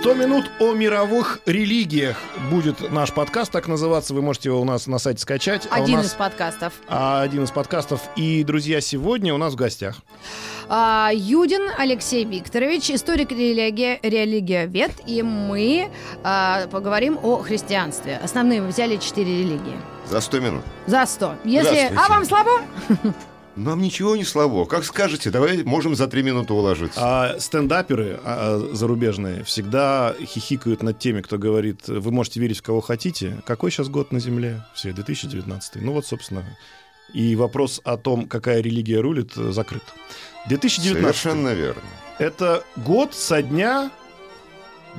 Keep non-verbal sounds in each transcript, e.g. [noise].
100 минут о мировых религиях будет наш подкаст, так называться. Вы можете его у нас на сайте скачать. А Один нас- из подкастов. а, один из подкастов. И, друзья, сегодня у нас в гостях. А, Юдин Алексей Викторович, историк религия, религиовед, и мы а, поговорим о христианстве. Основные мы взяли четыре религии. За 100 минут. За сто. Если... Здравствуйте. А вам слабо? Нам ничего не слабо. Как скажете, давай можем за 3 минуты уложиться. А, стендаперы а, зарубежные всегда хихикают над теми, кто говорит, вы можете верить в кого хотите. Какой сейчас год на Земле? Все, 2019. Ну вот, собственно, и вопрос о том, какая религия рулит, закрыт. 2019. Совершенно верно. Это год со дня...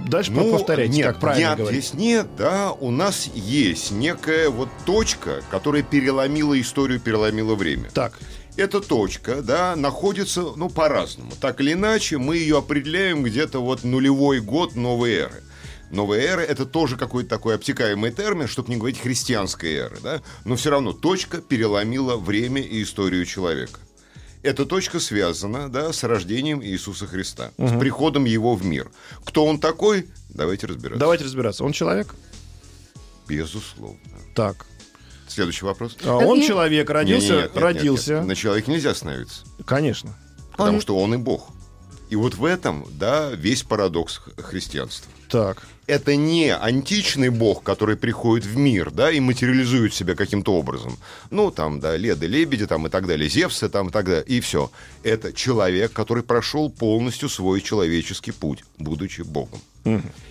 Дальше повторяйте, Ну, нет, как правильно дня говорить. здесь нет, да, у нас есть некая вот точка, которая переломила историю, переломила время. Так, Эта точка, да, находится, ну, по-разному. Так или иначе, мы ее определяем где-то вот нулевой год новой эры. Новая эра – это тоже какой-то такой обтекаемый термин, чтобы не говорить христианской эры, да? Но все равно точка переломила время и историю человека. Эта точка связана, да, с рождением Иисуса Христа, с приходом Его в мир. Кто он такой? Давайте разбираться. давайте разбираться. Он человек? Безусловно. Так. Следующий вопрос. А Он И- человек, родился, Не-не-нет, нет, нет, родился. нет. На человеке нельзя остановиться. Конечно. Потому Он- что он и Бог. И вот в этом, да, весь парадокс христианства. Так. Это не античный бог, который приходит в мир, да, и материализует себя каким-то образом. Ну, там, да, Леды, Лебеди, там, и так далее, Зевсы, там, и так далее, и все. Это человек, который прошел полностью свой человеческий путь, будучи богом.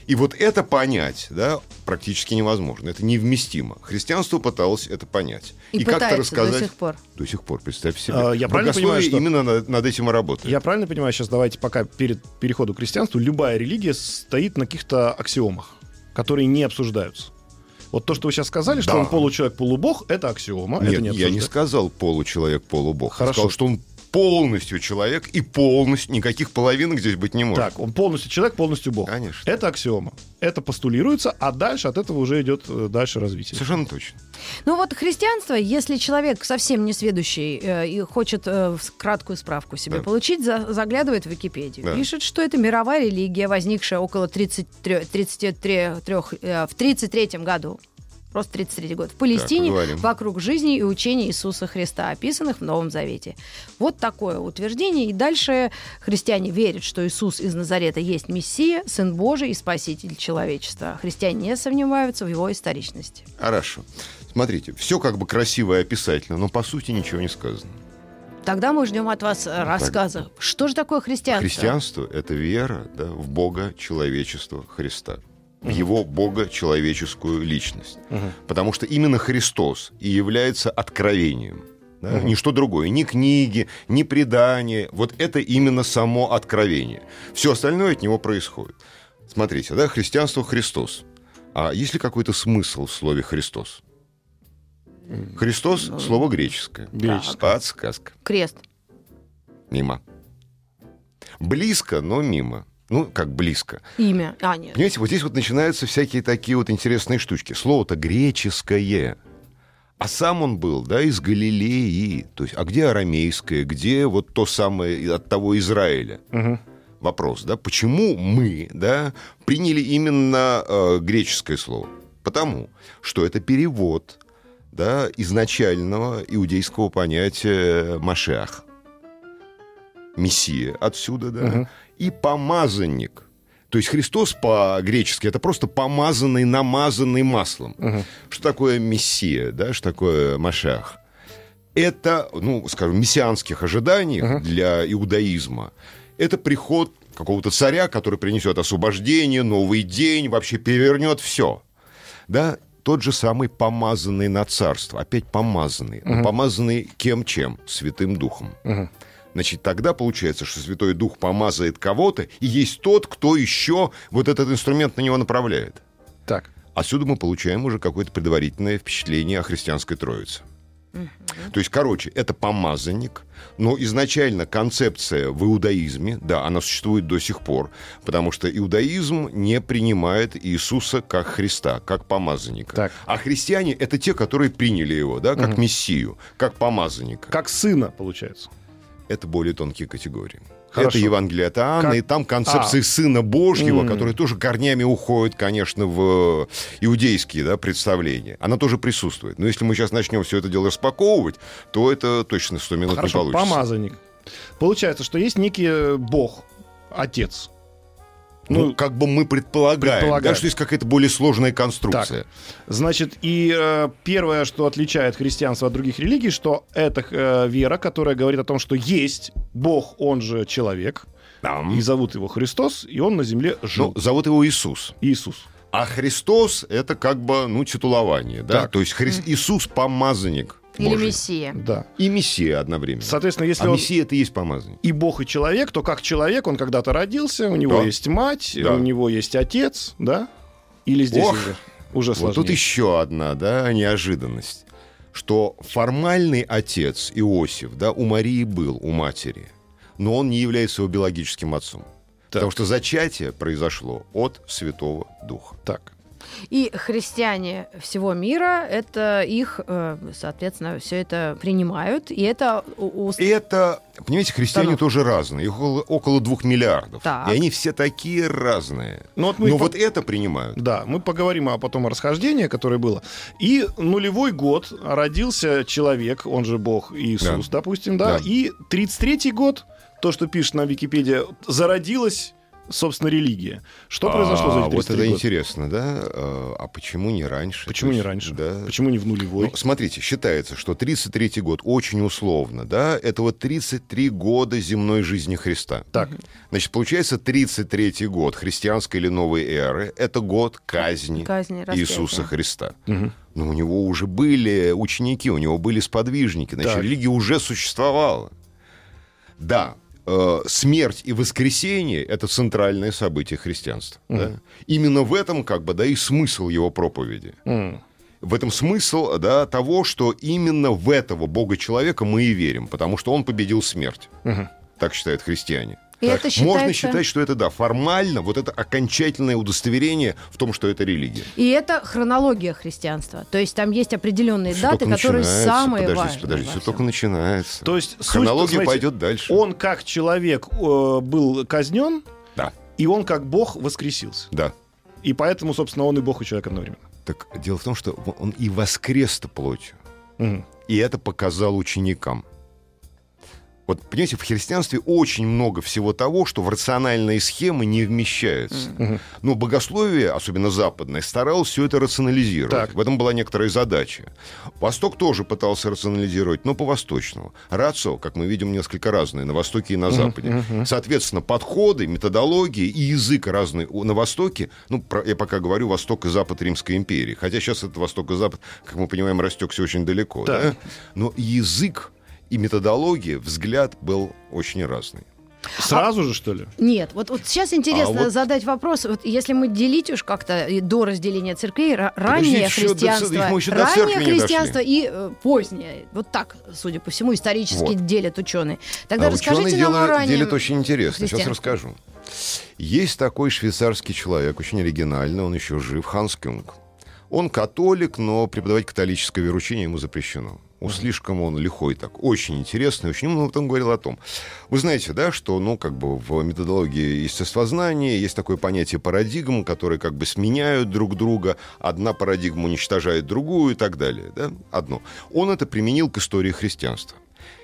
И вот это понять, да, практически невозможно. Это невместимо. Христианство пыталось это понять. И, как-то пытается рассказать... до сих пор. До сих пор, представь себе. А, я правильно понимаю, что- именно над, над этим и работает. Я правильно понимаю, сейчас давайте пока перед переходом к христианству, любая религия стоит на каких-то аксиомах, которые не обсуждаются. Вот то, что вы сейчас сказали, что Да. он получеловек, полубог, это аксиома, Нет, это не я не сказал получеловек, полубог. Хорошо. Я сказал, что он полностью человек и полностью, никаких половинок здесь быть не может. Так, он полностью человек, полностью бог. Конечно. Это аксиома. Это постулируется, а дальше от этого уже идет э, дальше развитие. Совершенно точно. Ну вот христианство, если человек совсем не сведущий э, и хочет э, в- краткую справку себе Да. получить, за- заглядывает в Википедию, Да. пишет, что это мировая религия, возникшая около 33, 33, э, в 33 году. Просто 33 год. В Палестине, поговорим. вокруг жизни и учения Иисуса Христа, описанных в Новом Завете. Вот такое утверждение. И дальше христиане верят, что Иисус из Назарета есть Мессия, Сын Божий и Спаситель человечества. Христиане не сомневаются в его историчности. Хорошо. Смотрите, все как бы красиво и описательно, но по сути ничего не сказано. Тогда мы ждем от вас э, рассказа. Что же такое христианство? Христианство — это вера да, в Бога человечества Христа. В его Бога человеческую личность. Потому что именно Христос и является откровением. да, Ничто другое. Ни книги, ни предания. Вот это именно само откровение. Все остальное от него происходит. Смотрите, да, христианство Христос. А есть ли какой-то смысл в слове Христос? Христос слово греческое. Греческое. Подсказка. Крест. Мимо. Близко, но мимо. Ну, как близко. Имя. А, нет. Понимаете, вот здесь вот начинаются всякие такие вот интересные штучки. Слово-то греческое. А сам он был, да, из Галилеи. То есть, а где арамейское, где вот то самое от того Израиля? Вопрос, да, почему мы, да, приняли именно э, греческое слово? Потому что это перевод, да, изначального иудейского понятия Машех. Мессия отсюда, да, и помазанник. То есть Христос по-гречески это просто помазанный, намазанный маслом. Что такое Мессия, да, что такое Машах? Это, ну, скажем, мессианских ожиданиях для иудаизма, это приход какого-то царя, который принесет освобождение, новый день, вообще перевернет все. Да, тот же самый помазанный на царство, опять помазанный. Но помазанный кем чем? Святым Духом. Значит, тогда получается, что Святой Дух помазает кого-то, и есть тот, кто еще вот этот инструмент на него направляет. Так. Отсюда мы получаем уже какое-то предварительное впечатление о христианской Троице. То есть, короче, это помазанник, но изначально концепция в иудаизме, да, она существует до сих пор, потому что иудаизм не принимает Иисуса как Христа, как помазанника. Так. А христиане — это те, которые приняли его, да, как мессию, как помазанника. Как сына, получается. Это более тонкие категории. Хорошо. Это Евангелие от Иоанна, Как- и там концепция А. Сына Божьего, М. который тоже корнями уходит, конечно, в иудейские да, представления. Она тоже присутствует. Но если мы сейчас начнем все это дело распаковывать, то это точно 100 минут Хорошо, не получится. помазанник. Получается, что есть некий э, бог, отец. Ну, Ну, как бы мы предполагаем, предполагаем. да, что есть какая-то более сложная конструкция. Значит, и э, первое, что отличает христианство от других религий, что это э, вера, которая говорит о том, что есть Бог, он же человек, Да. и зовут его Христос, и он на земле жил. Ну, зовут его Иисус. Иисус. А Христос — это как бы, ну, титулование, да? Так. То есть Хри- Иисус — помазанник Или Божий. Мессия. Да. И Мессия одновременно. Соответственно, если а он Мессия — это и есть помазанник. и Бог, и человек, то как человек он когда-то родился, у него Да. есть мать, Да. у него есть отец, да? Или здесь Ох, уже, уже Вот сложнее? тут еще одна, да, неожиданность, что формальный отец Иосиф, да, у Марии был, у матери, но он не является его биологическим отцом. Потому что зачатие произошло от Святого Духа. Так. И христиане всего мира, это их, э, соответственно, все это принимают. И это... И это, понимаете, христиане Да тоже разные, их около, около двух миллиардов. Так. И они все такие разные. Ну, вот мы Но по- вот это принимают. Да, мы поговорим о потом о расхождении, которое было. И нулевой год родился человек, он же Бог Иисус, Да. допустим, да. Да. И 33-й год, то, что пишет на Википедии, зародилась, собственно, религия. Что произошло за А, эти Вот 33 это года? интересно, да? А а почему не раньше? Почему не раньше? Да. Почему не в нулевой? Ну, смотрите, считается, что 33 год очень условно, да, это вот 33 года земной жизни Христа. Так. Значит, получается, 33 год христианской или новой эры — это год казни, Казни, распятия. Иисуса Христа. Мгм. Но у него уже были ученики, у него были сподвижники, значит, Так. религия уже существовала. Да, э, смерть и воскресение — это центральное событие христианства. да. Именно в этом, как бы, да, и смысл его проповеди. М. В этом смысл да, того, что именно в этого Бога-человека мы и верим, потому что он победил смерть. Мгм. Так считают христиане. И Так, это Можно считается- считать, что это, да, формально, вот это окончательное удостоверение в том, что это религия. И это хронология христианства. То есть там есть определенные Всё даты, которые самые подождите, важные. Подождите, все только начинается. То есть суть, Хронология смотрите, пойдет дальше. Он как человек э, был казнен, Да, и он как Бог воскресился. да. И поэтому, собственно, он и Бог, и человек одновременно. Так дело в том, что он и воскрес-то плотью. Мгм. И это показал ученикам. Вот, понимаете, в христианстве очень много всего того, что в рациональные схемы не вмещается. Но богословие, особенно западное, старалось все это рационализировать. Так. В этом была некоторая задача. Восток тоже пытался рационализировать, но по-восточному. Рацио, как мы видим, несколько разные на Востоке и на Западе. Соответственно, подходы, методологии и язык разные на Востоке. Ну, про- я пока говорю Восток и Запад Римской империи. Хотя сейчас это Восток и Запад, как мы понимаем, растекся очень далеко. Так. да? Но язык и методология, взгляд был очень разный. Сразу же, что ли? Нет, вот, вот сейчас интересно А вот- задать вопрос. Вот если мы делить уж как-то и до разделения церквей, ра- раннее еще до христианство, еще до церкви раннее не христианство и э, позднее. Вот так, судя по всему, исторически Вот. делят ученые. Тогда а расскажите ученые нам о делают, раннем делят очень интересно. Сейчас расскажу. Есть такой швейцарский человек, очень оригинальный, он еще жив, Ханс Кюнг. Он католик, но преподавать католическое веручение ему запрещено. Ну, слишком он лихой так. Очень интересный, очень умный. Он говорил о том. Вы знаете, да, что, ну, как бы в методологии естествознания есть такое понятие парадигм, которые как бы сменяют друг друга. Одна парадигма уничтожает другую и так далее. Да? Одно. Он это применил к истории христианства.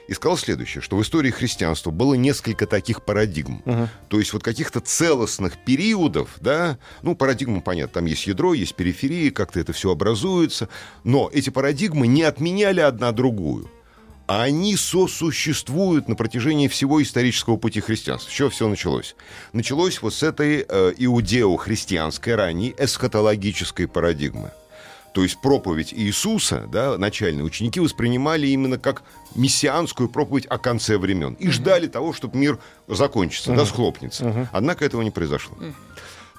И сказал следующее, что в истории христианства было несколько таких парадигм. То есть вот каких-то целостных периодов, да, ну, парадигма, понятно, там есть ядро, есть периферия, как-то это все образуется, но эти парадигмы не отменяли одна другую. А они сосуществуют на протяжении всего исторического пути христианства. С чего все началось? Началось вот с этой э, иудео-христианской ранней эсхатологической парадигмы. То есть проповедь Иисуса, да, начальные ученики воспринимали именно как мессианскую проповедь о конце времен. И ждали того, чтобы мир закончится, да, схлопнется. Однако этого не произошло.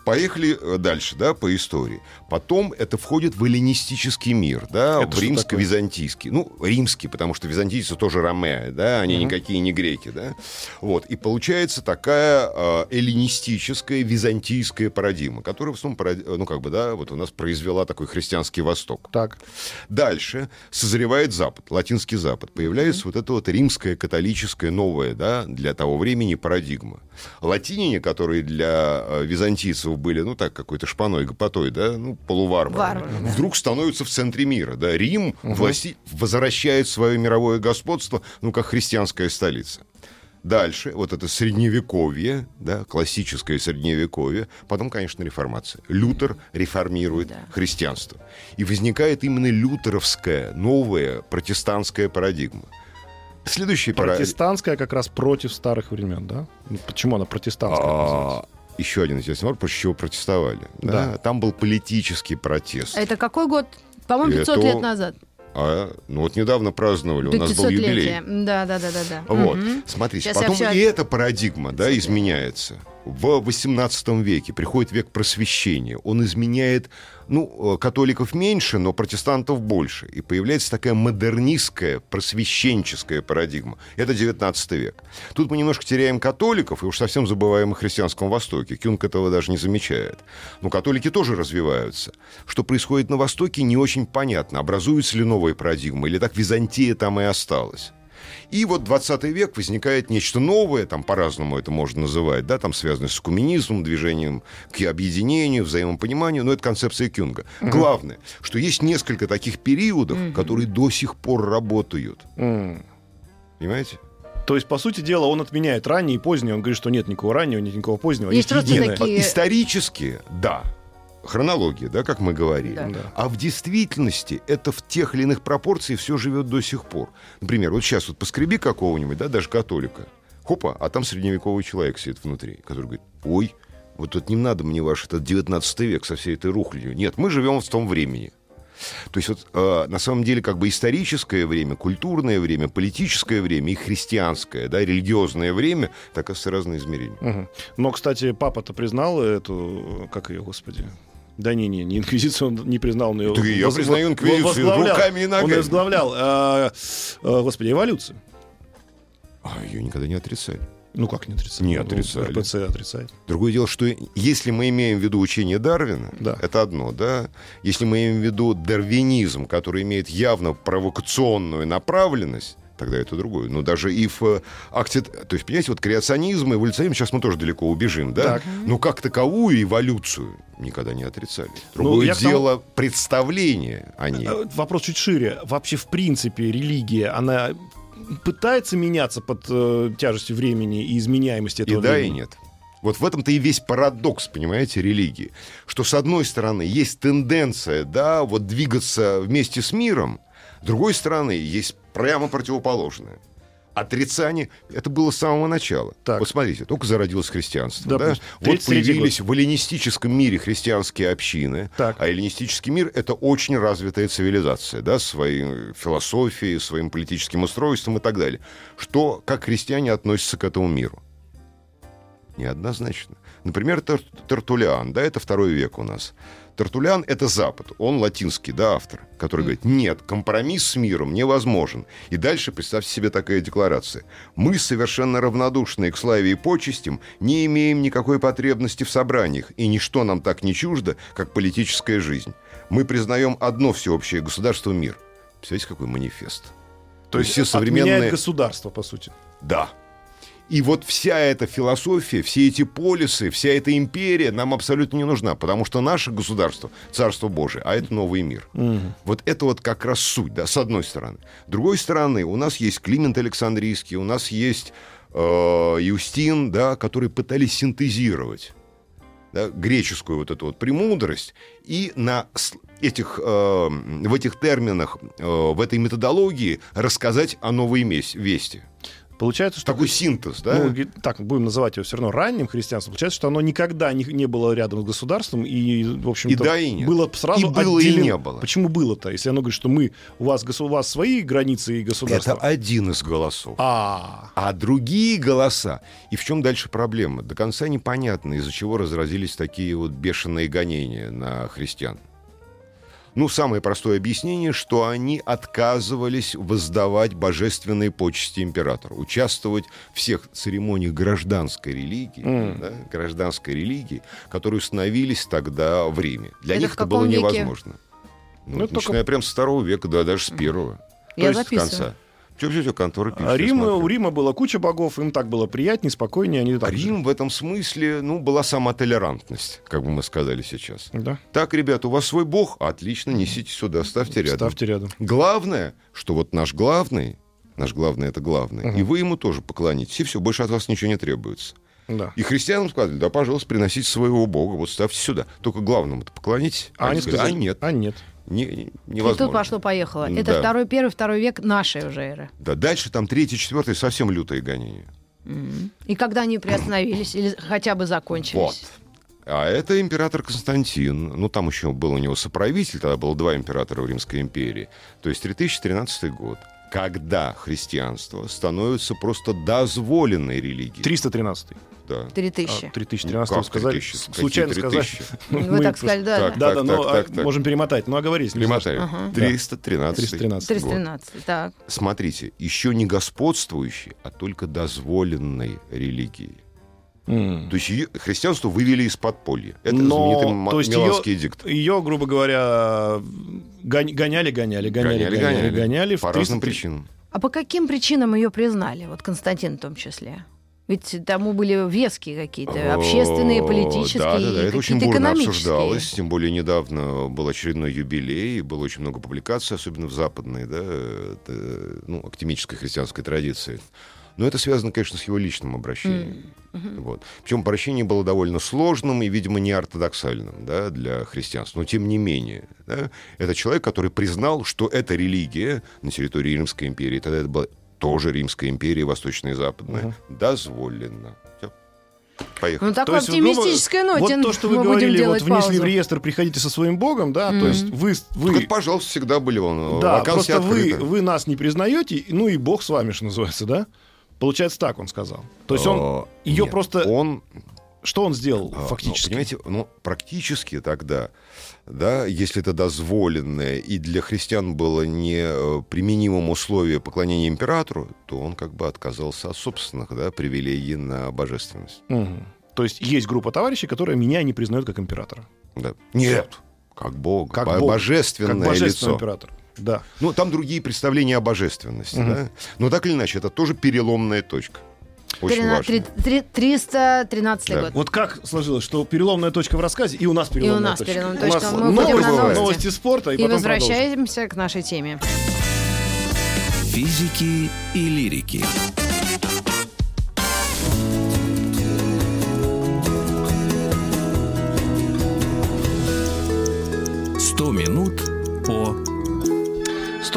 Поехали э, дальше, да, по истории. Потом это входит в эллинистический мир, да, Это в римско-византийский. Ну, римский, потому что византийцы тоже ромеи, да, они Мгм. никакие не греки, да. Вот. И получается такая э, эллинистическая, византийская парадигма, которая в основном, парад- ну, как бы, да, вот у нас произвела такой христианский Восток. Так. Дальше созревает Запад, латинский Запад. Появляется вот эта вот римская, католическая, новая, да, для того времени парадигма. Латиняне, которые для э, византийцев были, ну так, какой-то шпаной, гопотой, да, ну, полуварварами, Варвары, да. вдруг становятся в центре мира, да. Рим власти- возвращает свое мировое господство, ну, как христианская столица. Дальше, вот это средневековье, да, классическое средневековье, потом, конечно, реформация. Лютер реформирует Да. христианство. И возникает именно лютеровская, новая протестантская парадигма. Следующий пара- Протестантская как раз против старых времен, да? Ну, Почему она протестантская А, называется? Еще один интересный вопрос, против чего протестовали. Да? Да. Там был политический протест. Это какой год? По-моему, 500 Это- лет назад. А, ну вот недавно праздновали, у нас был 500-летие. юбилей. Да, да, да, да, да. Вот, Мгм. смотрите, Сейчас потом всё и эта парадигма, да, изменяется. В XVIII веке приходит век просвещения. Он изменяет, ну, э, католиков меньше, но протестантов больше. И появляется такая модернистская, просвещенческая парадигма. Это XIX век. Тут мы немножко теряем католиков, и уж совсем забываем о христианском Востоке. Кюнг этого даже не замечает. Но католики тоже развиваются. Что происходит на Востоке, не очень понятно. Образуется ли новая парадигма, или так Византия там и осталась. И вот 20 век возникает нечто новое, там по-разному это можно называть, да, там связанное с куминизмом, движением к объединению, взаимопониманию, но это концепция Кюнга. Главное, что есть несколько таких периодов, которые до сих пор работают. М. Понимаете? То есть, по сути дела, он отменяет раннее и позднее. Он говорит, что нет никакого раннего, нет никакого позднего. Есть просто единое. такие- И- Исторически, да. Хронология, да, как мы говорили. Да. Да. А в действительности это в тех или иных пропорциях все живет до сих пор. Например, вот сейчас вот поскреби какого-нибудь, да, даже католика. Хопа, а там средневековый человек сидит внутри, который говорит, ой, вот тут не надо мне ваш этот 19 век со всей этой рухлядью. Нет, мы живем в том времени. То есть вот э, на самом деле как бы историческое время, культурное время, политическое время и христианское, да, религиозное время, так это разные измерения. Мгм. Но, кстати, папа-то признал эту, как ее, господи, да не, не, не инквизицию он не признал, но и я признаю инквизицию руками и Он ногами. ее возглавлял, а, господи, эволюцию. А ее никогда не отрицали. Ну как не отрицать? Не Ну, отрицали. РПЦ отрицает. Другое дело, что если мы имеем в виду учение Дарвина, Да. это одно, да. Если мы имеем в виду дарвинизм, который имеет явно провокационную направленность, тогда это другое. Но даже и в э, акте... То есть, понимаете, вот креационизм, эволюционизм, сейчас мы тоже далеко убежим, да? Так. Но как таковую эволюцию никогда не отрицали. Ну, Другое я к тому- дело представление о ней. А, Вопрос чуть шире. Вообще, в принципе, религия, она пытается меняться под э, тяжестью времени и изменяемости И этого да, и времени? нет. Вот в этом-то и весь парадокс, понимаете, религии. Что, с одной стороны, есть тенденция, да, вот двигаться вместе с миром, с другой стороны, есть прямо противоположное. Отрицание, это было с самого начала. Так. Вот смотрите, только зародилось христианство, да? Допустим. Вот 33-й появились в эллинистическом мире христианские общины, Так. а эллинистический мир — это очень развитая цивилизация, да, своей философией, своим политическим устройством и так далее. Что, как христиане относятся к этому миру? Неоднозначно. Например, Тер- Тертулиан, да, это второй век у нас. Тертулиан — это Запад, он латинский, да, автор, который говорит, нет, компромисс с миром невозможен. И дальше представьте себе такая декларация. Мы, совершенно равнодушные к славе и почестям, не имеем никакой потребности в собраниях, и ничто нам так не чуждо, как политическая жизнь. Мы признаем одно всеобщее государство — мир. Представляете, какой манифест? То есть все современные... государство, по сути. Да. И вот вся эта философия, все эти полисы, вся эта империя нам абсолютно не нужна, потому что наше государство, Царство Божие, а это новый мир. Вот это вот как раз суть, да, с одной стороны. С другой стороны, у нас есть Климент Александрийский, у нас есть э, Юстин, да, которые пытались синтезировать да, греческую вот эту вот премудрость и на этих, э, в этих терминах, э, в этой методологии рассказать о новой вести. Получается, что... Такой синтез, да? Ну, так, будем называть его все равно ранним христианством. Получается, что оно никогда не, не было рядом с государством, и, в общем-то, И да, и нет. было сразу И было, и отделено. не было. Почему было-то? Если оно говорит, что мы, у вас, у вас свои границы и государства. Это один из голосов. А, А другие голоса. И в чем дальше проблема? До конца непонятно, из-за чего разразились такие вот бешеные гонения на христиан. Ну, самое простое объяснение, что они отказывались воздавать божественные почести императору, участвовать в всех церемониях гражданской религии, М. да, гражданской религии, которые установились тогда в Риме. Для Это них это было веке? невозможно. Ну, Ну, это начиная прям с второго века, да, даже с первого. Я То есть с записываю. конца. Все, все, все, конторы пишут. а Рим, у Рима была куча богов, им так было приятнее, спокойнее, они так Рим в этом смысле, ну, была сама толерантность, как бы мы сказали сейчас. Да, Так, ребята, у вас свой бог? Отлично, несите сюда, ставьте рядом. ставьте рядом. Главное, что вот наш главный, наш главный это главный, Мгм. и вы ему тоже поклонитесь, и все, больше от вас ничего не требуется. Да. И христианам сказали, да, пожалуйста, приносите своего бога, вот ставьте сюда. Только главному-то поклонитесь. А они сказали, а нет, а нет. Не- И невозможно. тут пошло-поехало. Да. Это второй, первый, второй век нашей уже эры. Да, дальше там третий, четвертый совсем лютые гонения. И когда они приостановились или хотя бы закончились? Вот. А это император Константин. Ну, там еще был у него соправитель, тогда было два императора в Римской империи. То есть 3013 год. Когда христианство становится просто дозволенной религией. 313 Да. Три а, тысячи. 3013 Ну, как сказали. 3000? с- Случайно Какие сказали. 3000? [laughs] Вы Мы так сказали, да. Так, Да, да, так, но так, а, так, можем перемотать. Ну, оговорились. не Перемотаем. Ага. 313 313 313. год. Так. Смотрите, еще не господствующей, а только дозволенной религией. М. То есть ее- христианство вывели из подполья. Это Но, знаменитый то есть Миланский ее- эдикт. Ее, грубо говоря, гон- гоняли, гоняли, гоняли, Гоняли, гоняли, гоняли. гоняли. По разным 300 причинам. А по каким причинам ее признали? Вот Константин в том числе. Ведь тому были веские какие-то, общественные, политические, Да, да, да, это очень бурно обсуждалось. Тем более недавно был очередной юбилей, было очень много публикаций, особенно в западной, да, это, ну, академической христианской традиции. Но это связано, конечно, с его личным обращением. Вот. Причем обращение было довольно сложным и, видимо, не ортодоксальным да, для христианства. Но тем не менее, да, это человек, который признал, что эта религия на территории Римской империи, тогда это была тоже Римская империя, Восточная и Западная, дозволена. Всё. Поехали. Ну, То такой есть, грубо- оптимистической ноте Вот то, что вы мы будем говорили, вот внесли паузу. в реестр, приходите со своим богом, да, то есть вы, вы Так это, пожалуйста, всегда были вон, да, просто вы, вы нас не признаете, ну и бог с вами, что называется, да? Получается так, он сказал. То есть он, ее нет, просто, Он, что он сделал а, ну, фактически? понимаете, ну, практически тогда, да, если это дозволенное и для христиан было не э, применимым условие поклонения императору, то он как бы отказался от собственных да, привилегий на божественность. Мгм. То есть есть группа товарищей, которые меня не признают как императора. Да. Нет, как Бог, Как бо- Бог, божественное как божественный лицо. император. Да. Ну, там другие представления о божественности, Мгм. да? Но так или иначе, это тоже переломная точка. Очень Трина- важно. три- три- 313 Да. год. Вот как сложилось, что переломная точка в рассказе, и у нас переломная нас точка. переломная У нас точка. Мы уходим новости, на новости. новости спорта, и, И потом продолжим. возвращаемся к нашей теме. Физики и лирики. Сто минут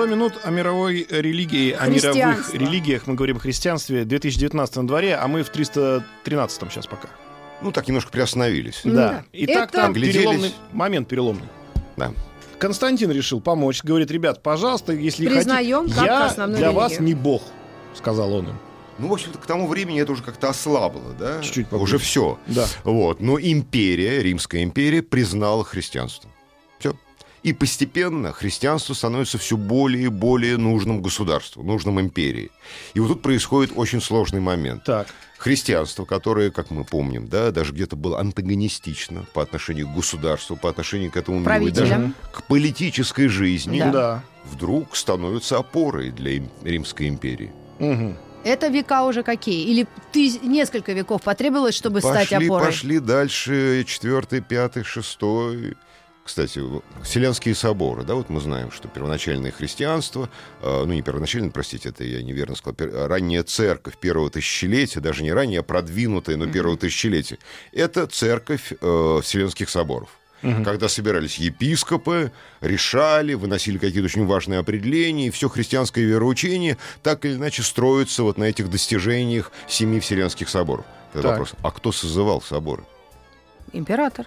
100 минут о мировой религии, о мировых религиях. Мы говорим о христианстве. 2019 на дворе, а мы в 313 сейчас пока. Ну, так немножко приостановились. Да. да. Итак, Это- там переломный момент переломный. Да. Константин решил помочь. Говорит, ребят, пожалуйста, если Признаем хотите, как я для вас религию». не бог, сказал он им. Ну, в общем-то, к тому времени это уже как-то ослабло, да? Чуть-чуть попозже. Уже все. Да. Вот. Но империя, Римская империя, признала христианство. И постепенно христианство становится все более и более нужным государству, нужным империи. И вот тут происходит очень сложный момент. Так. Христианство, которое, как мы помним, да, даже где-то было антагонистично по отношению к государству, по отношению к этому миру, и даже к политической жизни, Да. Да. вдруг становится опорой для им- Римской империи. Мгм. Это века уже какие? Или ты несколько веков потребовалось, чтобы стать пошли, опорой? пошли дальше, четвертый, пятый, шестой. Кстати, Вселенские соборы, да, вот мы знаем, что первоначальное христианство, э, ну не первоначальное, простите, это я неверно сказал, пер- ранняя церковь первого тысячелетия, даже не ранняя, а продвинутая, но первого тысячелетия, это церковь э, Вселенских соборов. когда собирались епископы, решали, выносили какие-то очень важные определения, и все христианское вероучение так или иначе строится вот на этих достижениях семи Вселенских соборов. Тогда Так. вопрос, а кто созывал соборы? Император.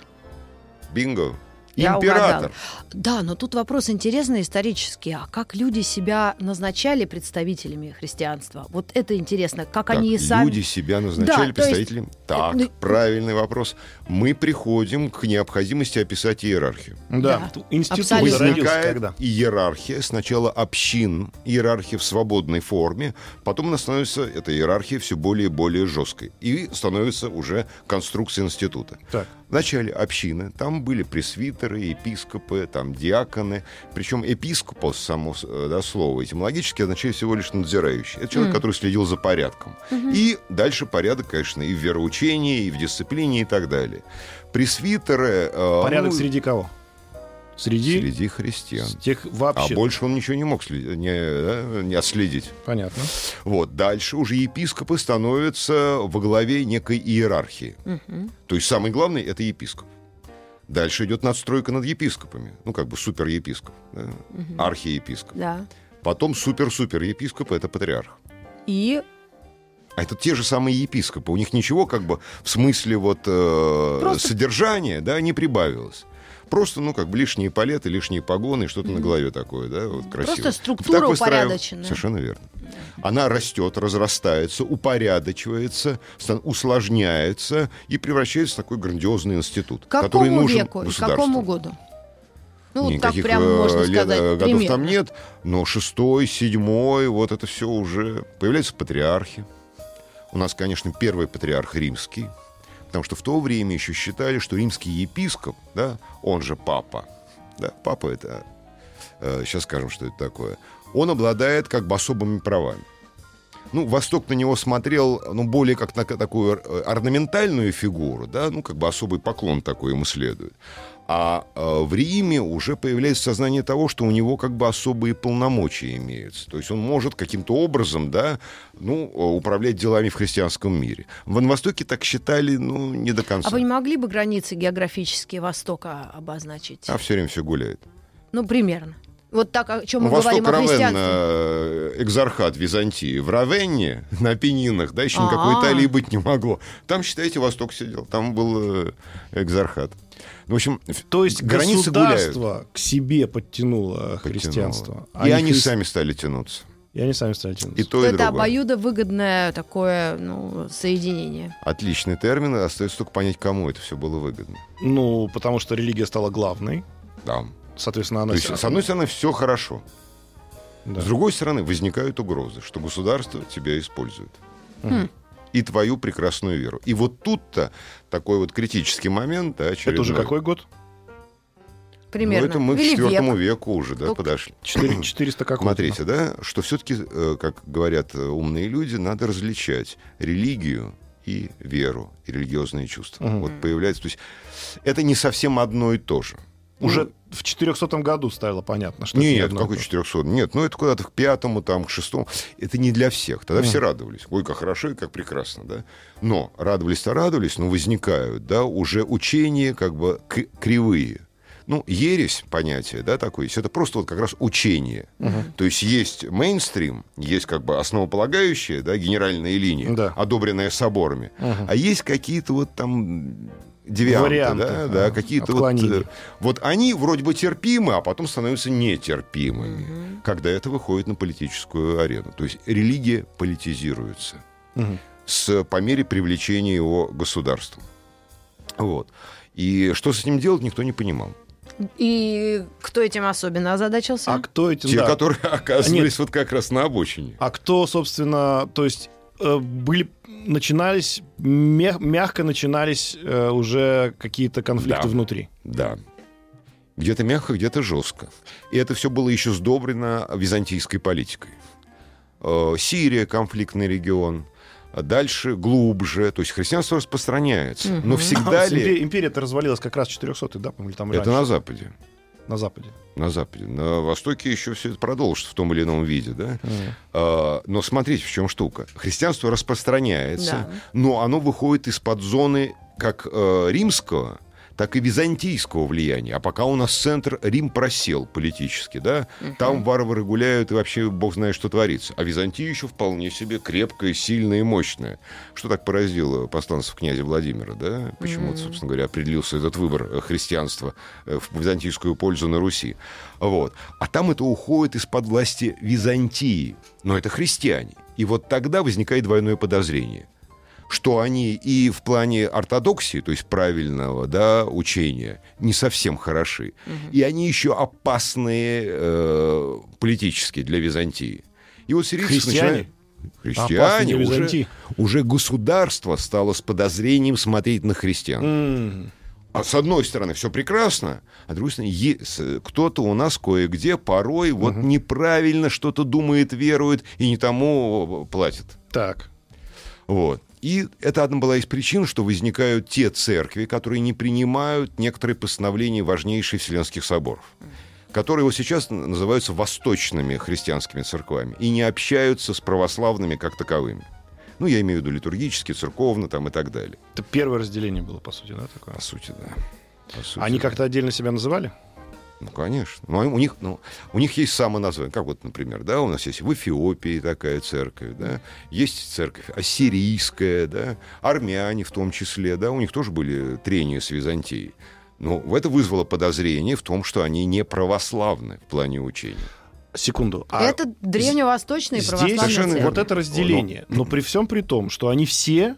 Бинго. Я Император. угадала. Да, но тут вопрос интересный исторический. А как люди себя назначали представителями христианства? Вот это интересно. Как Так, они и сами... Люди себя назначали Да, то есть- представителем. Так, ну- правильный вопрос. Мы приходим к необходимости описать иерархию. Да, Да, институт абсолютно. Возникает когда? иерархия, сначала общин, иерархия в свободной форме, потом она становится, эта иерархия все более и более жесткой, и становится уже конструкция института. Так. Вначале общины, там были пресвитеры, епископы, там диаконы, причем епископос, само э, да, слово, этимологически означает всего лишь надзирающий. Это человек, который следил за порядком. И дальше порядок, конечно, и в вероучении, и в дисциплине, и так далее. Пресвитеры... э, Порядок ну, среди кого? Среди, Среди христиан. тех А вообще. больше он ничего не мог сли- не, да, не отследить. Понятно. Вот. Дальше уже епископы становятся во главе некой иерархии. То есть самый главный — это епископ. Дальше идет надстройка над епископами. Ну, как бы суперепископ, да? архиепископ. Да. Потом супер-супер-епископ — это патриарх. И А это те же самые епископы. У них ничего как бы в смысле вот э, Просто- содержания, да, не прибавилось. Просто, ну, как бы лишние палеты, лишние погоны, что-то на голове такое, да, вот красиво. Просто структура Так упорядоченная. Совершенно верно. Она растет, разрастается, упорядочивается, усложняется и превращается в такой грандиозный институт, к который какому нужен веку и какому году? Ну, вот так Никаких прям э, можно лет, сказать. э, годов примерно. там нет, но шестой, седьмой, вот это все уже появляются патриархи. У нас, конечно, первый патриарх римский, потому что в то время еще считали, что римский епископ, да, он же папа, да, папа это, э, сейчас скажем, что это такое, он обладает как бы особыми правами. Ну, Восток на него смотрел, ну, более как на такую э, орнаментальную фигуру, да, ну, как бы особый поклон такой ему следует. А э, в Риме уже появляется сознание того, что у него как бы особые полномочия имеются. То есть он может каким-то образом, да, ну, э, управлять делами в христианском мире. В Востоке так считали, ну, не до конца. А вы не могли бы границы географические Востока обозначить? А все время все гуляет. Ну, примерно. Вот так, о чем мы Восток говорим о Равенна, христианстве. э, экзархат Византии. В Равенне, на Апеннинах, да, еще никакой А-а. Италии быть не могло. Там, считайте, Восток сидел. Там был э, экзархат. Ну, в общем, То есть границы гуляют. государство к себе подтянуло христианство. а И не они хри- сами стали тянуться. И они сами стали тянуться. И то, и это обоюдовыгодное такое ну, соединение. Отличный термин. Остается только понять, кому это все было выгодно. Ну, потому что религия стала главной. Да. Соответственно, То она... есть, с одной стороны, все хорошо. Да. С другой стороны, возникают угрозы, что государство тебя использует. Хм. И твою прекрасную веру. И вот тут-то такой вот критический момент, да, Это уже очередной. какой год? Примерно. Ну, это мы к Или четвертому век. веку уже, да, Ну, подошли. Четыре- 400 какой Смотрите, да, что все-таки, как говорят э, умные люди, надо различать религию и веру, и религиозные чувства. Мгм. Вот появляется, то есть это не совсем одно и то же. Уже в 400 году стало понятно, что это Нет, и какой то же. 400? Нет, ну это куда-то к пятому, там, к шестому. Это не для всех. Тогда все радовались. Ой, как хорошо и как прекрасно, да. Но радовались-то радовались, но возникают, да, уже учения как бы кривые. Ну, ересь, понятие, да, такое есть, это просто вот как раз учение. То есть есть мейнстрим, есть как бы основополагающая, да, генеральная линия, Да. одобренная соборами, Мгм. а есть какие-то вот там девианты, Варианты, да, да, какие-то вот... э, Вот они вроде бы терпимы, а потом становятся нетерпимыми, когда это выходит на политическую арену. То есть религия политизируется Мгм. с, по мере привлечения его государством. Вот. И что с этим делать, никто не понимал. И кто этим особенно озадачился? А кто эти... Те, да. которые оказывались вот как раз на обочине. А кто, собственно, то есть э, были начинались мя- мягко начинались э, уже какие-то конфликты Да. внутри. Да. Где-то мягко, где-то жестко. И это все было еще сдобрено византийской политикой. Э, Сирия конфликтный регион. а Дальше глубже. То есть христианство распространяется. Но всегда ли... Империя-то развалилась как раз 400 да, по-моему, или там Это раньше, на Западе. На Западе. На Западе. На Востоке еще все это продолжится в том или ином виде, да? А, Но смотрите, в чем штука. Христианство распространяется, Да. но оно выходит из-под зоны как э, римского, так и византийского влияния. А пока у нас центр Рим просел политически, да, там варвары гуляют и вообще бог знает, что творится. А Византия еще вполне себе крепкая, сильная и мощная. Что так поразило посланцев князя Владимира, да? Почему, собственно говоря, определился этот выбор э, христианства э, в византийскую пользу на Руси. Вот. А там это уходит из-под власти Византии. Но это христиане. И вот тогда возникает двойное подозрение что они и в плане ортодоксии, то есть правильного да, учения, не совсем хороши. И они еще опасные э, политически для Византии. И вот сирийцы Христиане? начинают- Опасные Христиане, уже, уже государство стало с подозрением смотреть на христиан. М, А с одной стороны, все прекрасно, а с другой стороны, кто-то у нас кое-где порой вот неправильно что-то думает, верует и не тому платит. Так. Вот. И это одна была из причин, что возникают те церкви, которые не принимают некоторые постановления важнейших вселенских соборов, которые вот сейчас называются восточными христианскими церквами и не общаются с православными как таковыми. Ну, я имею в виду литургически, церковно там и так далее. Это первое разделение было, по сути, да, такое? По сути, да. По сути, Они да. как-то отдельно себя называли? Ну, конечно. Ну, а у них, ну, у них есть самоназвание. Как вот, например, да, у нас есть в Эфиопии такая церковь, да, есть церковь ассирийская, да, армяне в том числе, да, у них тоже были трения с Византией. Но это вызвало подозрение в том, что они не православны в плане учения. Секунду. А это древневосточные здесь православные совершенно церкви. вот это разделение. Но при всем при том, что они все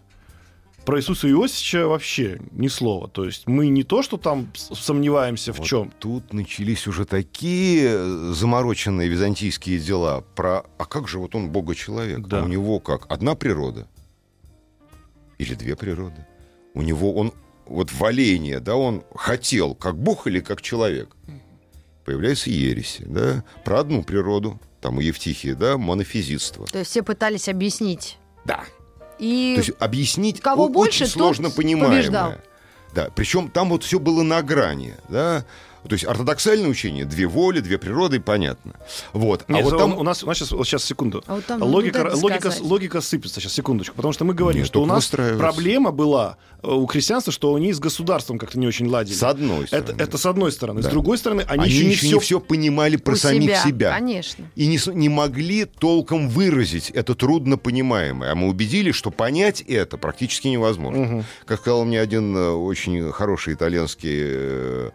про Иисуса Иосифа вообще ни слова. То есть мы не то, что там сомневаемся в Вот чем. Тут начались уже такие э, замороченные византийские дела про, а как же вот он бога-человек? Да. А у него как? Одна природа? Или две природы? У него он, вот валение, да, он хотел как бог или как человек? Появляются ереси, да, про одну природу, там у Евтихии, да, монофизитство. То есть все пытались объяснить. Да. И То есть объяснить кого о- больше, очень сложно понимаемое. побеждал. Да, причем там вот все было на грани, да. То есть ортодоксальное учение, две воли, две природы, понятно. Вот. А Нет, вот у- там у нас, у нас сейчас, вот сейчас секунду. А вот там логика, это логика, логика сыпется. Сейчас секундочку, потому что мы говорим, Нет, что у нас проблема была э, у христианства, что они с государством как-то не очень ладили. с одной это, стороны. это с одной стороны. С Да. другой стороны, они, они, еще не еще все не все понимали про у самих себя. Конечно. И не, с- не могли толком выразить это трудно понимаемое. А мы убедились, что понять это практически невозможно. Как сказал мне один э, очень хороший итальянский э,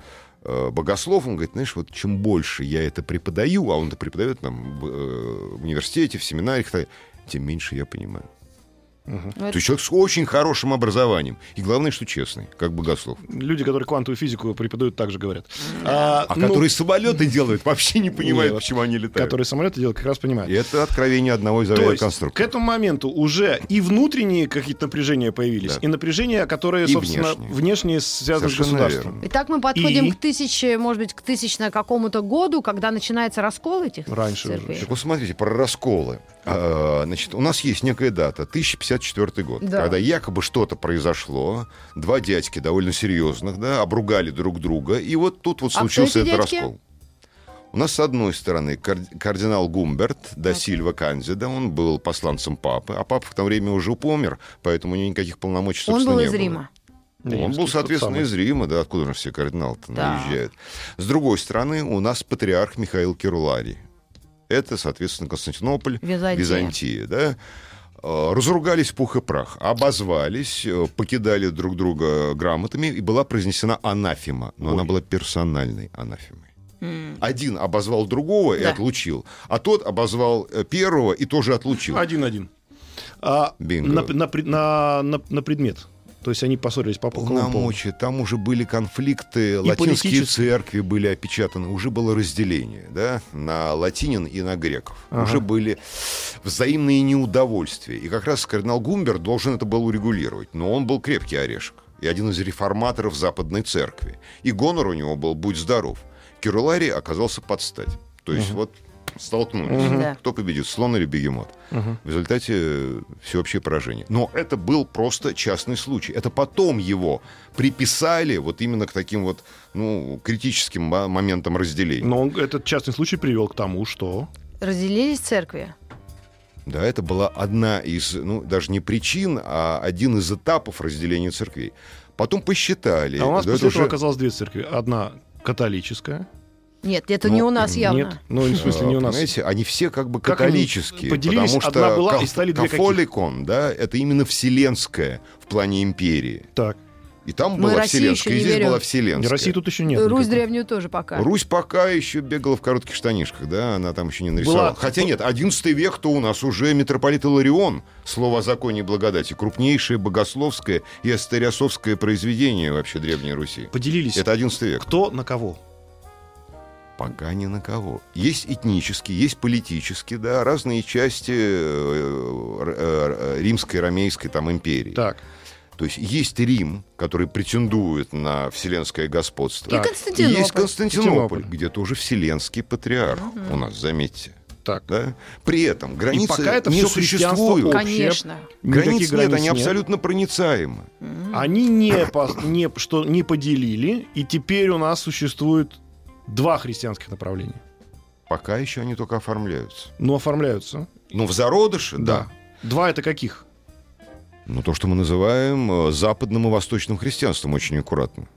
богослов, он говорит, знаешь, вот чем больше я это преподаю, а он это преподает нам в, э, университете, в семинариях, тем меньше я понимаю. Ну, То есть человек с очень хорошим образованием. И главное, что честный, как богослов. Люди, которые квантовую физику преподают, также говорят. А, А ну, которые самолеты делают, вообще не понимают, не, вот почему они летают. которые самолеты делают, как раз понимают. И это откровение одного из То есть к авиаконструкторов. этому моменту уже и внутренние какие-то напряжения появились, Да. и напряжения, которые, И собственно, внешние. внешние связаны Совершенно с государством. верно. Итак, мы подходим И? к тысяче, может быть, к тысячно какому-то году, когда начинается раскол этих Раньше уже. церквей. Так вот смотрите, про расколы. А, Значит, у нас есть некая дата, 1054 год, Да. когда якобы что-то произошло, два дядьки довольно серьезных, да, обругали друг друга, и вот тут вот А случился этот дядьки? раскол. У нас, с одной стороны, кар- кардинал Гумберт да Сильва Кандида, он был посланцем папы, а папа в то время уже помер, поэтому у него никаких полномочий, Он собственно, был не из было. Рима. Не, он был, соответственно, самый. из Рима, да, откуда же все кардиналы-то Да. наезжают. С другой стороны, у нас патриарх Михаил Кируларий. Это, соответственно, Константинополь, Византия. Византия, да. Э, Разругались пух и прах, обозвались, э, покидали друг друга грамотами, и была произнесена анафема, но она была персональной анафемой. Один обозвал другого и Да. отлучил, а тот обозвал э, первого и тоже отлучил. Один-один. А Бинго. на, на, на- на предмет. То есть они поссорились по полномочия. Там уже были конфликты, латинские политические. церкви были опечатаны, уже было разделение, да, на латинин и на греков. Уже были взаимные неудовольствия. И как раз кардинал Гумбер должен это был урегулировать. Но он был крепкий орешек. И один из реформаторов Западной церкви. И гонор у него был «Будь здоров». Кируларий оказался под стать. То есть вот столкнулись. Да. Кто победит, слон или бегемот? В результате э, всеобщее поражение. Но это был просто частный случай. Это потом его приписали вот именно к таким вот ну, критическим мо- моментам разделения. Но он- этот частный случай привел к тому, что... Разделились церкви. Да, это была одна из, ну, даже не причин, а один из этапов разделения церквей. Потом посчитали. А у нас Да, после это этого уже- оказалось две церкви. Одна католическая. Нет, это Ну, не у нас явно. Нет, ну, в смысле, не у нас. Понимаете, они все как бы Как католические. поделились, потому что одна была, и каф- стали две кафоликон, да, это именно вселенская в плане империи. Так. И там Мы была России вселенская, и здесь верим. была И вселенская. России тут еще нет. Русь никакой. древнюю тоже пока. Русь пока еще бегала в коротких штанишках, да, она там еще не нарисовала. Была- Хотя нет, 11 век, то у нас уже митрополит Иларион, слово о законе и благодати, крупнейшее богословское и астериосовское произведение вообще Древней Руси. Поделились. Это 11 век. Кто на кого? Пока ни на кого. Есть этнические, есть политические, да, разные части э, р- э, римской, ромейской там империи. Так. То есть есть Рим, который претендует на вселенское господство. Так. И Константинополь. есть Константинополь, Константинополь. где тоже вселенский патриарх у нас, заметьте. Так. Да? При этом границы пока это не существует. общее. Конечно. Границ нет, границ они нет. абсолютно проницаемы. Они не, по- не, что, не поделили, и теперь у нас существует два христианских направления. Пока еще они только оформляются. Ну, оформляются. Ну, в зародыше, да. Два это каких? Ну, то, что мы называем э, западным и восточным христианством, очень аккуратно.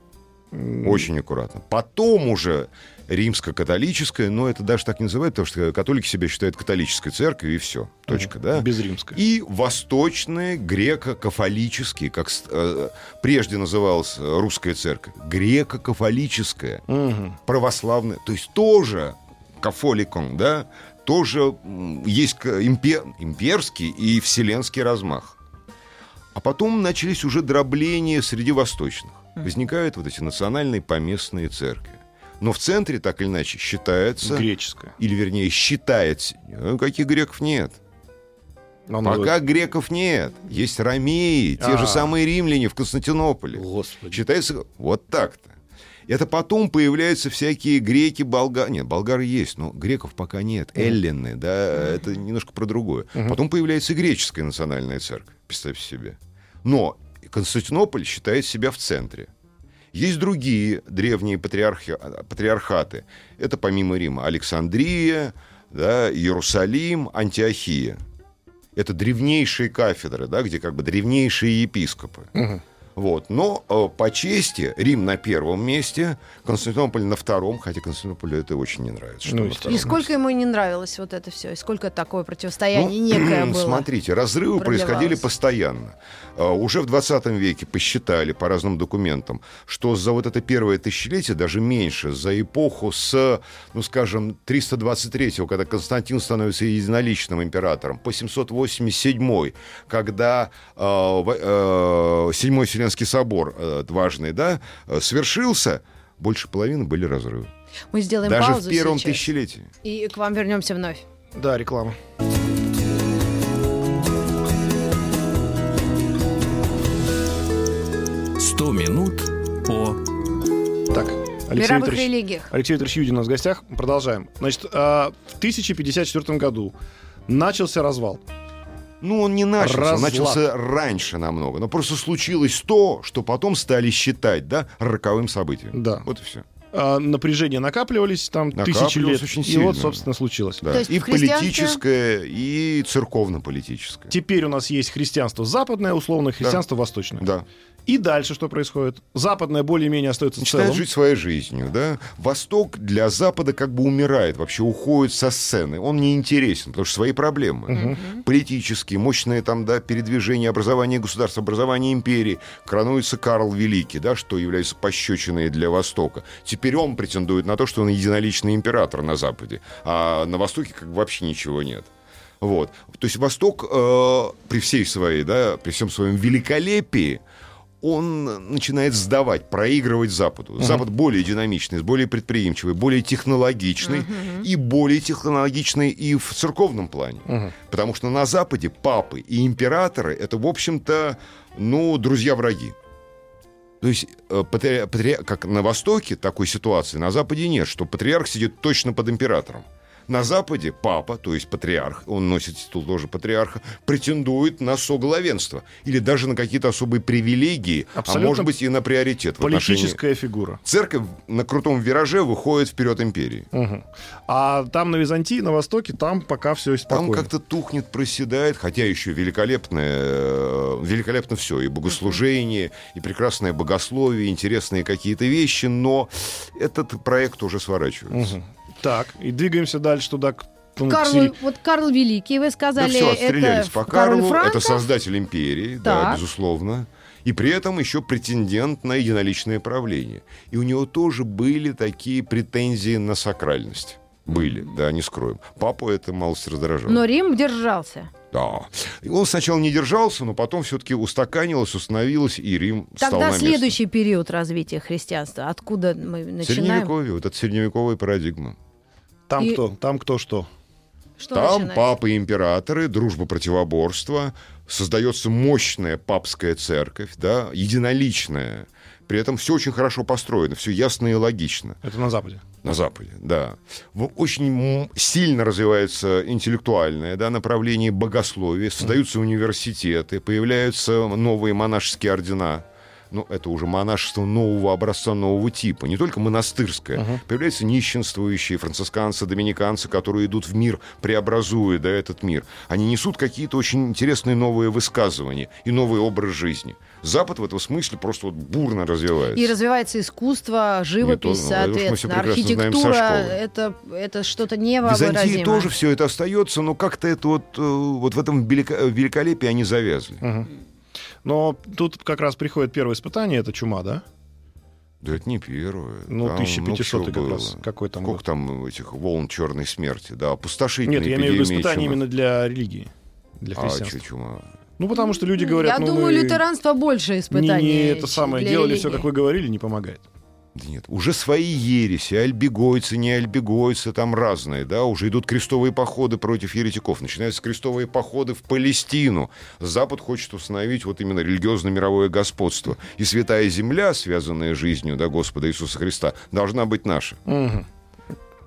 Очень аккуратно. Потом уже римско-католическое, но это даже так не называют, потому что католики себя считают католической церковью, и все. Точка, да? Без римской. И восточные греко-кафолические, как э, прежде называлась э, русская церковь, греко-кафолическая, Мгм. православная, то есть тоже кафоликон, да, тоже есть к- импе- имперский и вселенский размах. А потом начались уже дробления среди восточных. Возникают вот эти национальные поместные церкви. Но в центре, так или иначе, считается, Греческая. или вернее считается, ну, каких греков нет. Ну, Пока греков нет. Есть ромеи, те А. же самые римляне в Константинополе. Господи. Считается вот так-то. Это потом появляются всякие греки, болгары. Нет, болгары есть, но греков пока нет. Эллины, да, это немножко про другое. Потом появляется греческая национальная церковь, представьте себе. Но Константинополь считает себя в центре. Есть другие древние патриархи, патриархаты. Это помимо Рима Александрия, да, Иерусалим, Антиохия. Это древнейшие кафедры, да, где как бы древнейшие епископы. Вот. Но э, по чести Рим на первом месте, Константинополь на втором, хотя Константинополю это очень не нравится. что Ну. И сколько ему не нравилось вот это все? И сколько такое противостояние некое [clears throat] было? Ну, Смотрите, разрывы происходили постоянно. А, Уже в 20 веке посчитали по разным документам, что за вот это первое тысячелетие, даже меньше, за эпоху с, ну скажем, 323-го, когда Константин становится единоличным императором, по 787 когда э, в- э, Седьмой Вселенский собор, э, важный, да, э, свершился, больше половины были разрывы. Мы сделаем Даже паузу в первом сейчас. тысячелетии. И к вам вернемся вновь. Да, реклама. «Сто минут по...» Так, Алексей мировых Викторович, религиях. Алексей Викторович Юдин у нас в гостях. Продолжаем. Значит, а, в 1054 году начался развал. Ну, он не начался, он Разлад. начался раньше намного. Но просто случилось то, что потом стали считать, да, роковым событием. Да. Вот и все. А, напряжения накапливались там тысячи лет. очень и сильно. вот, собственно, случилось. Да. То есть и христианстве- политическое, и церковно-политическое. Теперь у нас есть христианство западное, условное христианство восточное. Да. И дальше что происходит? Западное более-менее остается Начинает целым. жить своей жизнью, да. Восток для Запада как бы умирает, вообще уходит со сцены. Он не интересен, потому что свои проблемы. Политические, мощные там, да, передвижения, образование государства, образование империи. Коронуется Карл Великий, да, что является пощечиной для Востока. Теперь он претендует на то, что он единоличный император на Западе, а на Востоке как бы вообще ничего нет. Вот. То есть Восток э, при всей своей, да, при всем своем великолепии, он начинает сдавать, проигрывать Западу. Запад более динамичный, более предприимчивый, более технологичный и более технологичный и в церковном плане. Потому что на Западе папы и императоры это, в общем-то, ну, друзья-враги. То есть, э, патри- патри- как на Востоке такой ситуации, на Западе нет, что патриарх сидит точно под императором. На Западе папа, то есть патриарх, он носит титул тоже патриарха, претендует на соглавенство или даже на какие-то особые привилегии, а Абсолютно может быть и на приоритет в отношении... Политическая фигура. Церковь на крутом вираже выходит вперед империи. Мгм. А там на Византии, на Востоке, там пока все Там спокойно. как-то тухнет, проседает, хотя еще великолепное, э, великолепно все, и богослужение, и прекрасное богословие, интересные какие-то вещи, но этот проект уже сворачивается. Мгм. Так, и двигаемся дальше туда, к, к Карл, вот Карл Великий, вы Да сказали, все, отстрелялись это по Карлу, Франко? это создатель империи, да, Так. безусловно. И при этом еще претендент на единоличное правление. И у него тоже были такие претензии на сакральность. Были, да, не скроем. Папу это малость раздражало. Но Рим держался. Да. И он сначала не держался, но потом все-таки устаканилось, установилось, и Рим стал на Тогда место. следующий период развития христианства. Откуда мы начинаем? Средневековье, вот это средневековая парадигма. Там И- кто? Там кто что? Что Там папы и императоры, дружба противоборства, создается мощная папская церковь, да, единоличная. При этом все очень хорошо построено, все ясно и логично. Это на Западе. На Западе, да. Очень сильно развивается интеллектуальное да, направление богословия, создаются университеты, появляются новые монашеские ордена. Ну, это уже монашество нового образца, нового типа. Не только монастырское. Появляются нищенствующие францисканцы, доминиканцы, которые идут в мир, преобразуя да, этот мир. Они несут какие-то очень интересные новые высказывания и новый образ жизни. Запад в этом смысле просто вот бурно развивается. И развивается искусство, живопись, Не то, ну, мы всё соответственно, архитектура. Это, это что-то В невообразимое. Византии тоже все это остается, но как-то это вот, э, вот в этом великолепии они завязли. Но тут как раз приходит первое испытание, это чума, да? Да это не первое. Ну, Там, 1500 всё как было. раз. Какой там Сколько год? там этих волн черной смерти? Да, опустошительные Нет, я имею в виду эпидемии испытание чумы. именно для религии, для А, христианства. чё, чума? Ну, потому что люди говорят, Я ну, думаю, мы лютеранство больше не, испытаний. не это самое для делали, религии. все, как вы говорили, не помогает. Да нет, уже свои ереси, альбегойцы, не альбегойцы, там разные, да, уже идут крестовые походы против еретиков, начинаются крестовые походы в Палестину. Запад хочет установить вот именно религиозно-мировое господство. И святая земля, связанная жизнью, да, Господа Иисуса Христа, должна быть наша. Мгм.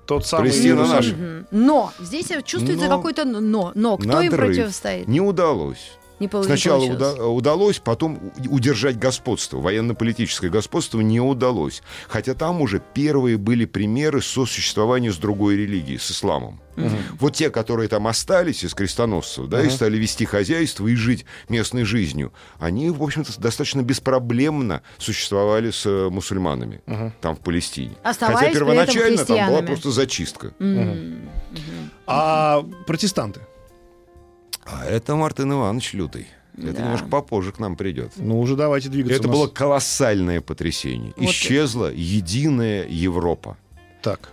Тот самый Палестина Иерусалим. наша. Но здесь чувствуется Но- какое-то но. Но кто им Надрыв. противостоит? Не удалось. Не пол- Сначала уда- удалось, потом удержать господство. Военно-политическое господство не удалось. Хотя там уже первые были примеры сосуществования с другой религией, с исламом. Вот те, которые там остались из крестоносцев, да, и стали вести хозяйство и жить местной жизнью, они, в общем-то, достаточно беспроблемно существовали с э, мусульманами там, в Палестине. Оставаясь Хотя первоначально там была просто зачистка. М. А протестанты? А это Мартин Иванович Лютый. Это Да. немножко попозже к нам придет. Ну, уже давайте двигаться. Это было колоссальное потрясение. Вот Исчезла единая Европа. Так.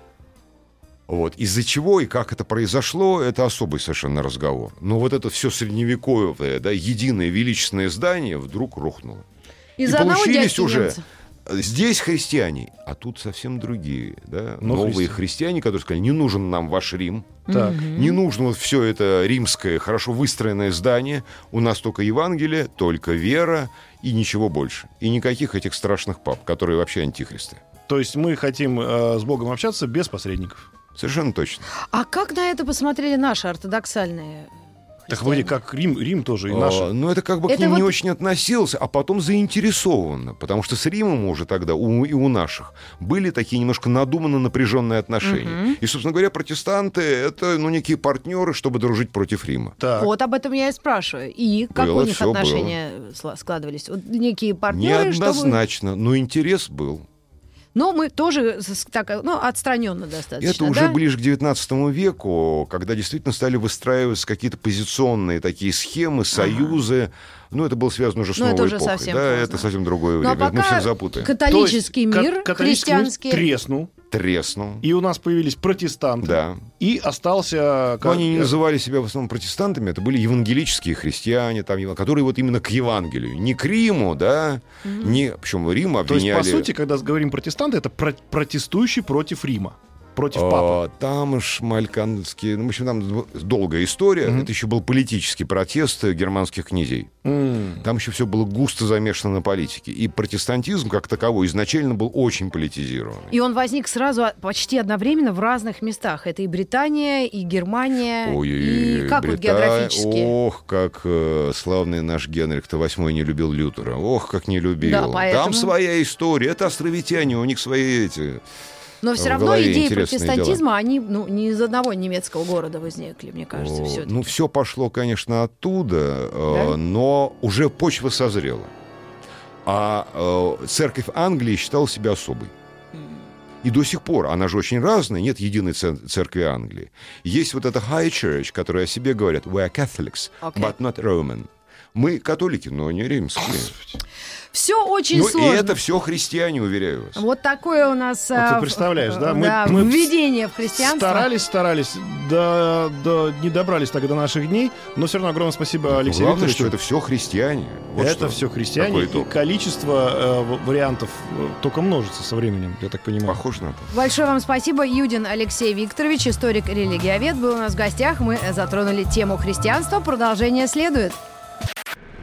Вот. Из-за чего и как это произошло, это особый совершенно разговор. Но вот это все средневековое, да, единое величественное здание вдруг рухнуло. Из-за и получились уже немца. Здесь христиане, а тут совсем другие, да, Но новые христиане. христиане, которые сказали, не нужен нам ваш Рим, Так. не нужно вот все это римское, хорошо выстроенное здание. У нас только Евангелие, только вера и ничего больше. И никаких этих страшных пап, которые вообще антихристы. То есть мы хотим э, с Богом общаться без посредников. Совершенно точно. А как на это посмотрели наши ортодоксальные Так вроде как Рим, Рим тоже и А, наши. ну, это как бы Это к ним не вот- очень относился, а потом заинтересованно. Потому что с Римом уже тогда, у, и у наших, были такие немножко надуманно напряженные отношения. И, собственно говоря, протестанты — это, ну, некие партнеры, чтобы дружить против Рима. Так. Вот об этом я и спрашиваю. И как Было, у них было. отношения сла- складывались? Вот некие партнеры, чтобы... Неоднозначно, но интерес был. Но мы тоже так, ну, отстраненно достаточно. Это уже да? ближе к XIX веку, когда действительно стали выстраиваться какие-то позиционные такие схемы, союзы. Ну, это было связано уже с Ну, это новой уже эпохой. совсем да, поздно. это совсем другое Ну, а время. Мы всех запутаем. католический То есть мир, ка- католический мир христианский... треснул, Треснул. и у нас появились протестанты. Да. И остался... Но как- они не называли себя в основном протестантами, это были евангелические христиане, там, которые вот именно к Евангелию, не к Риму, да, не, причем Рим То есть, обвиняли... по сути, когда говорим протестанты, это про- протестующие против Рима. Против папы. А, Там шмальканские... Ну, в общем, там долгая история. Это еще был политический протест германских князей. М. Там еще все было густо замешано на политике. И протестантизм, как таковой, изначально был очень политизирован. И он возник сразу а- почти одновременно в разных местах. Это и Британия, и Германия, и как вот Брита- географически. Ох, как э, славный наш Генрих-то восьмой не любил Лютера. Ох, как не любил. Да, поэтому- Там своя история. Это островитяне, у них свои эти... Но все равно идеи протестантизма, они ну, не из одного немецкого города возникли, мне кажется, все Ну, все пошло, конечно, оттуда, э, Да? но уже почва созрела. А э, церковь Англии считала себя особой. И до сих пор, она же очень разная, нет единой цер- церкви Англии. Есть вот эта High Church, которая о себе говорят, we are Catholics, Окей. but not Roman. Мы католики, но не римские. Все очень Ну, и сложно. это все христиане, уверяю вас. Вот такое у нас Вот ты а, представляешь, в- да? Мы- да, мы введение в христианство. Старались, старались, да, да, не добрались так до наших дней, но все равно огромное спасибо Алексею Главное, Викторовичу. что это все христиане. Вот это все христиане, и количество э, вариантов э, только множится со временем, я так понимаю. Похоже на то. Большое вам спасибо. Юдин Алексей Викторович, историк-религиовед, был у нас в гостях. Мы затронули тему христианства. Продолжение следует.